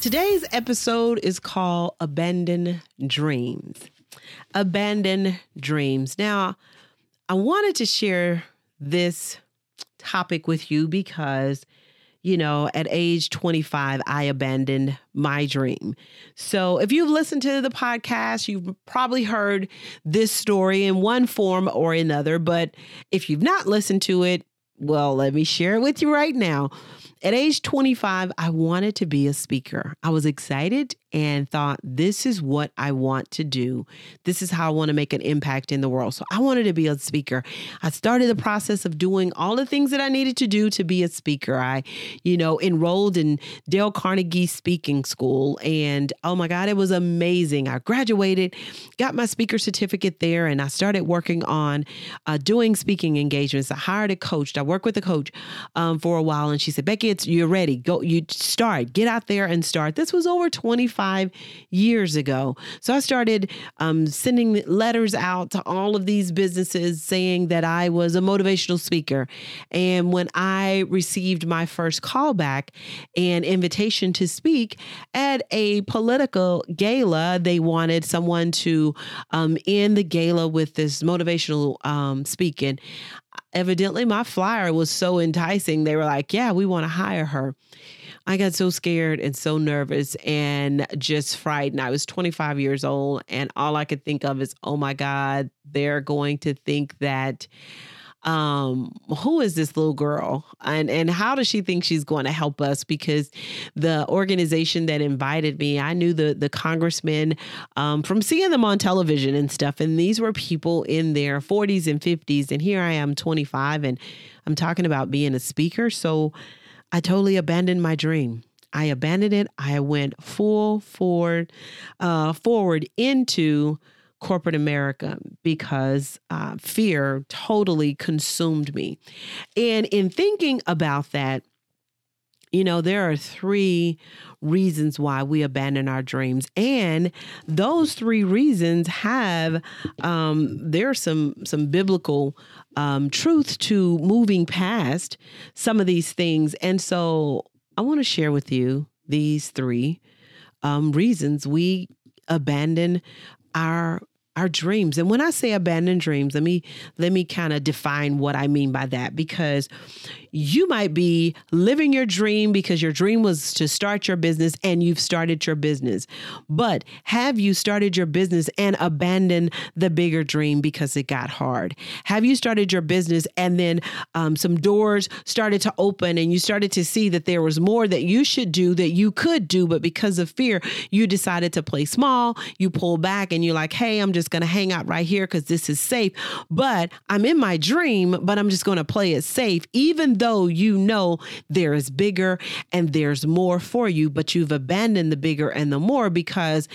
Today's episode is called Abandoned Dreams. Abandoned Dreams. Now, I wanted to share this topic with you because, you know, at age 25, I abandoned my dream. So if you've listened to the podcast, you've probably heard this story in one form or another. But if you've not listened to it, well, let me share it with you right now. At age 25, I wanted to be a speaker. I was excited and thought, this is what I want to do. This is how I want to make an impact in the world. So I wanted to be a speaker. I started the process of doing all the things that I needed to do to be a speaker. I, you know, enrolled in Dale Carnegie Speaking School. And oh my God, it was amazing. I graduated, got my speaker certificate there, and I started working on uh, doing speaking engagements. I hired a coach. I worked with a coach um, for a while, and she said, Becky, it's, you're ready. Go, you start, get out there and start. This was over 25 five years ago. So I started um, sending letters out to all of these businesses saying that I was a motivational speaker. And when I received my first callback and invitation to speak at a political gala, they wanted someone to um, end the gala with this motivational um, speaking evidently my flyer was so enticing they were like yeah we want to hire her I got so scared and so nervous and just frightened. I was 25 years old, and all I could think of is, oh my God, they're going to think that um who is this little girl? And and how does she think she's going to help us? Because the organization that invited me i knew the the congressman um from seeing them on television and stuff. And these were people in their 40s and 50s and here i am 25 and i'm talking about being a speaker. So I totally abandoned my dream. I abandoned it. I went full forward, uh, forward into corporate America because uh, fear totally consumed me. And in thinking about that, you know, there are three reasons why we abandon our dreams. And those three reasons have um there's some some biblical um truth to moving past some of these things. And so I want to share with you these three um reasons we abandon our our dreams. And when I say abandon dreams, let me let me kind of define what I mean by that because you might be living your dream because your dream was to start your business and you've started your business. But have you started your business and abandoned the bigger dream because it got hard? Have you started your business and then um, some doors started to open and you started to see that there was more that you should do that you could do, but because of fear, you decided to play small, you pull back and you're like, hey, I'm just going to hang out right here because this is safe. But I'm in my dream, but I'm just going to play it safe, even though you know there is bigger and there's more for you, but you've abandoned the bigger and the more because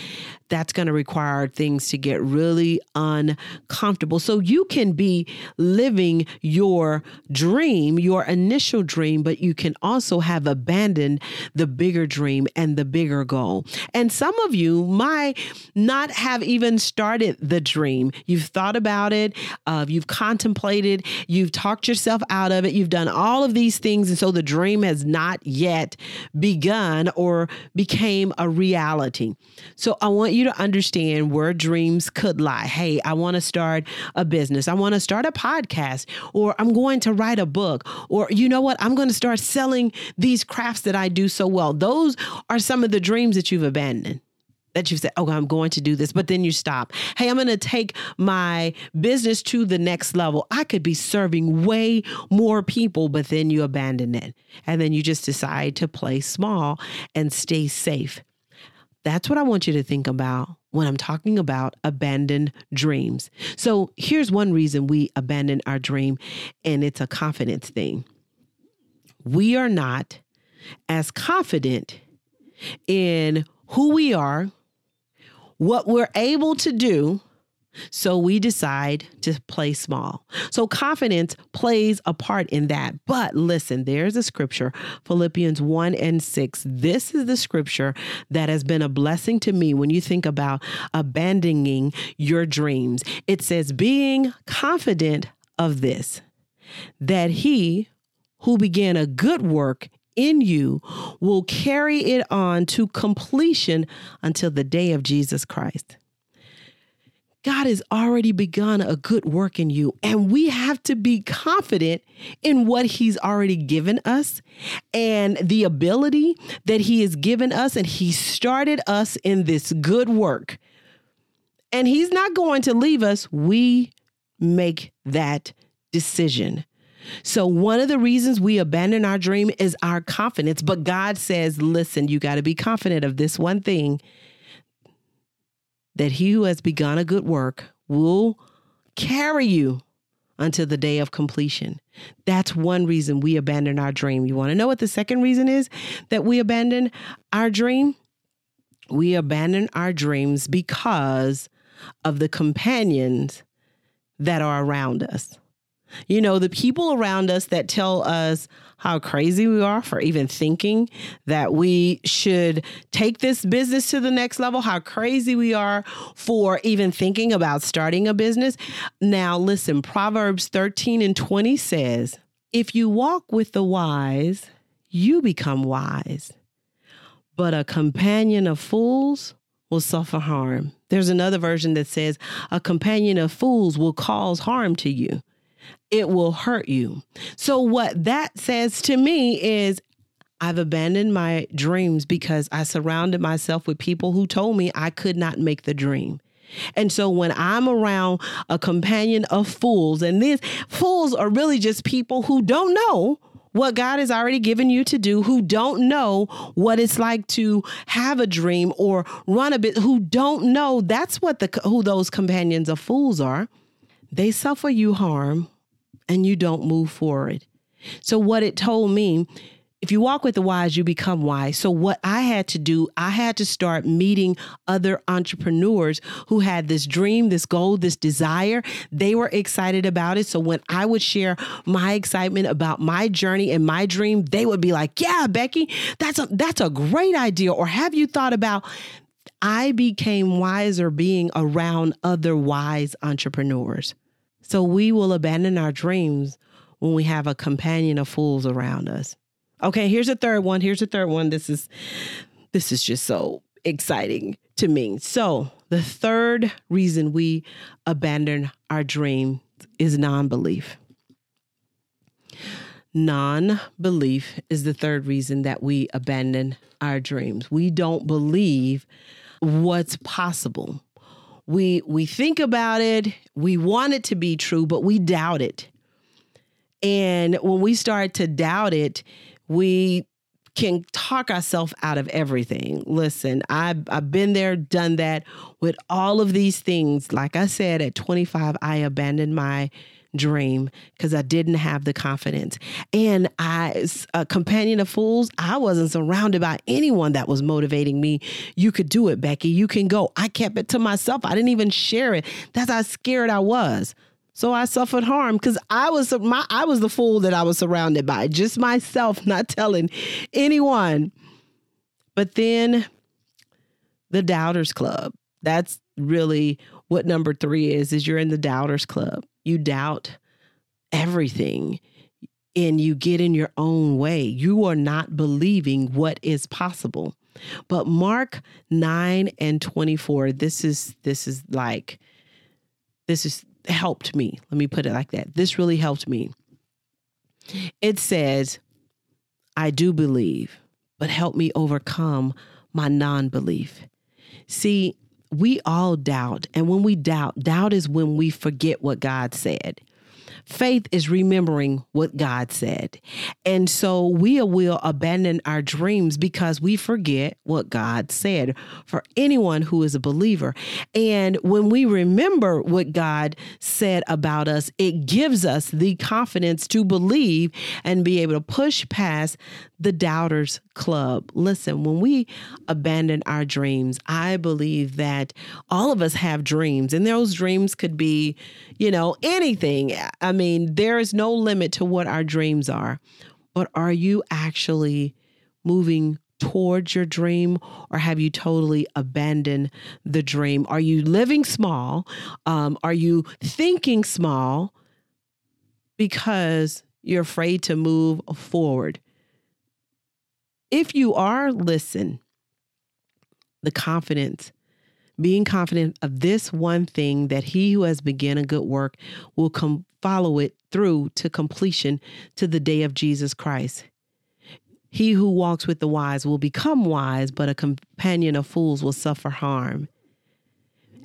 that's going to require things to get really uncomfortable. So you can be living your dream, your initial dream, but you can also have abandoned the bigger dream and the bigger goal. And some of you might not have even started the dream. You've thought about it, uh, you've contemplated, you've talked yourself out of it, you've done all of these things. And so the dream has not yet begun or became a reality. So I want you to understand where dreams could lie. Hey, I want to start a business. I want to start a podcast, or I'm going to write a book, or you know what? I'm going to start selling these crafts that I do so well. Those are some of the dreams that you've abandoned that you said, oh, I'm going to do this, but then you stop. Hey, I'm going to take my business to the next level. I could be serving way more people, but then you abandon it. And then you just decide to play small and stay safe. That's what I want you to think about when I'm talking about abandoned dreams. So here's one reason we abandon our dream, and it's a confidence thing. We are not as confident in who we are, what we're able to do, so we decide to play small. So confidence plays a part in that. But listen, there's a scripture, Philippians 1 and 6. This is the scripture that has been a blessing to me when you think about abandoning your dreams. It says, being confident of this, that he who began a good work in you will carry it on to completion until the day of Jesus Christ. God has already begun a good work in you, and we have to be confident in what He's already given us and the ability that He has given us, and He started us in this good work. And He's not going to leave us. We make that decision. So, one of the reasons we abandon our dream is our confidence. But God says, listen, you got to be confident of this one thing that he who has begun a good work will carry you until the day of completion. That's one reason we abandon our dream. You want to know what the second reason is that we abandon our dream? We abandon our dreams because of the companions that are around us. You know, the people around us that tell us how crazy we are for even thinking that we should take this business to the next level, how crazy we are for even thinking about starting a business. Now, listen, Proverbs 13 and 20 says, If you walk with the wise, you become wise, but a companion of fools will suffer harm. There's another version that says, A companion of fools will cause harm to you it will hurt you. So, what that says to me is I've abandoned my dreams because I surrounded myself with people who told me I could not make the dream. And so when I'm around a companion of fools, and these fools are really just people who don't know what God has already given you to do, who don't know what it's like to have a dream or run a bit, who don't know that's what the who those companions of fools are. They suffer you harm and you don't move forward. So, what it told me, if you walk with the wise, you become wise. So, what I had to do, I had to start meeting other entrepreneurs who had this dream, this goal, this desire. They were excited about it. So, when I would share my excitement about my journey and my dream, they would be like, "Yeah, Becky, that's a that's a great idea." Or have you thought about I became wiser being around other wise entrepreneurs. So we will abandon our dreams when we have a companion of fools around us. Okay, here's a third one. Here's a third one. This is this is just so exciting to me. So, the third reason we abandon our dream is non-belief. Non-belief is the third reason that we abandon our dreams. We don't believe what's possible we we think about it, we want it to be true, but we doubt it. And when we start to doubt it, we can talk ourselves out of everything. Listen, I've, I've been there, done that with all of these things. Like I said, at 25, I abandoned my dream because I didn't have the confidence. And I, a companion of fools, I wasn't surrounded by anyone that was motivating me. You could do it, Becky. You can go. I kept it to myself. I didn't even share it. That's how scared I was. So I suffered harm because I was my I was the fool that I was surrounded by, just myself, not telling anyone. But then the doubters club. That's really what number three is, is you're in the doubters club you doubt everything and you get in your own way. You are not believing what is possible. But Mark 9 and 24, this is this is like this has helped me. Let me put it like that. This really helped me. It says, I do believe, but help me overcome my non belief. See, we all doubt. And when we doubt, doubt is when we forget what God said. Faith is remembering what God said. And so we will abandon our dreams because we forget what God said for anyone who is a believer. And when we remember what God said about us, it gives us the confidence to believe and be able to push past the doubters club. Listen, when we abandon our dreams, I believe that all of us have dreams, and those dreams could be, you know, anything. I mean, there is no limit to what our dreams are. But are you actually moving towards your dream or have you totally abandoned the dream? Are you living small? Um, are you thinking small because you're afraid to move forward? If you are, listen, the confidence, being confident of this one thing that he who has begun a good work will come follow it through to completion to the day of Jesus Christ. He who walks with the wise will become wise, but a companion of fools will suffer harm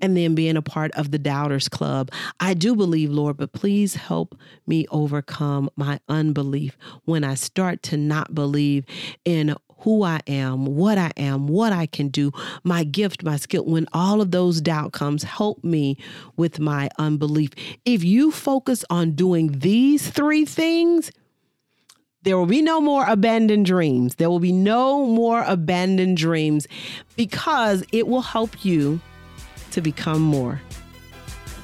and then being a part of the Doubters Club. I do believe, Lord, but please help me overcome my unbelief when I start to not believe in who I am, what I am, what I can do, my gift, my skill. When all of those doubt comes, help me with my unbelief. If you focus on doing these three things, there will be no more abandoned dreams. There will be no more abandoned dreams because it will help you to become more.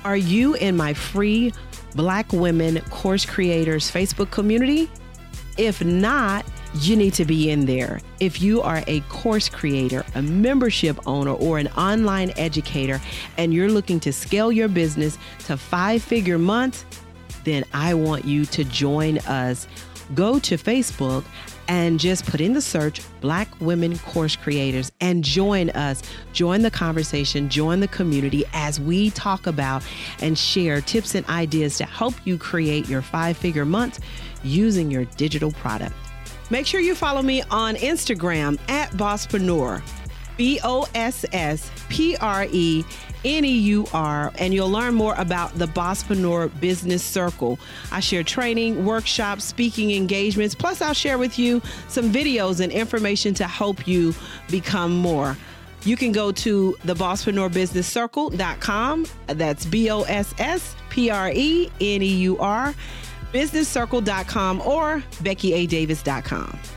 Are you in my free Black Women Course Creators Facebook community? If not, you need to be in there. If you are a course creator, a membership owner, or an online educator, and you're looking to scale your business to five figure months, then I want you to join us. Go to Facebook and just put in the search Black Women Course Creators and join us. Join the conversation, join the community as we talk about and share tips and ideas to help you create your five figure months using your digital product. Make sure you follow me on Instagram at Bosspreneur, B O S S P R E N E U R, and you'll learn more about the Bosspreneur Business Circle. I share training, workshops, speaking engagements, plus, I'll share with you some videos and information to help you become more. You can go to the Bosspreneur That's B O S S P R E N E U R, businesscircle.com or BeckyADavis.com.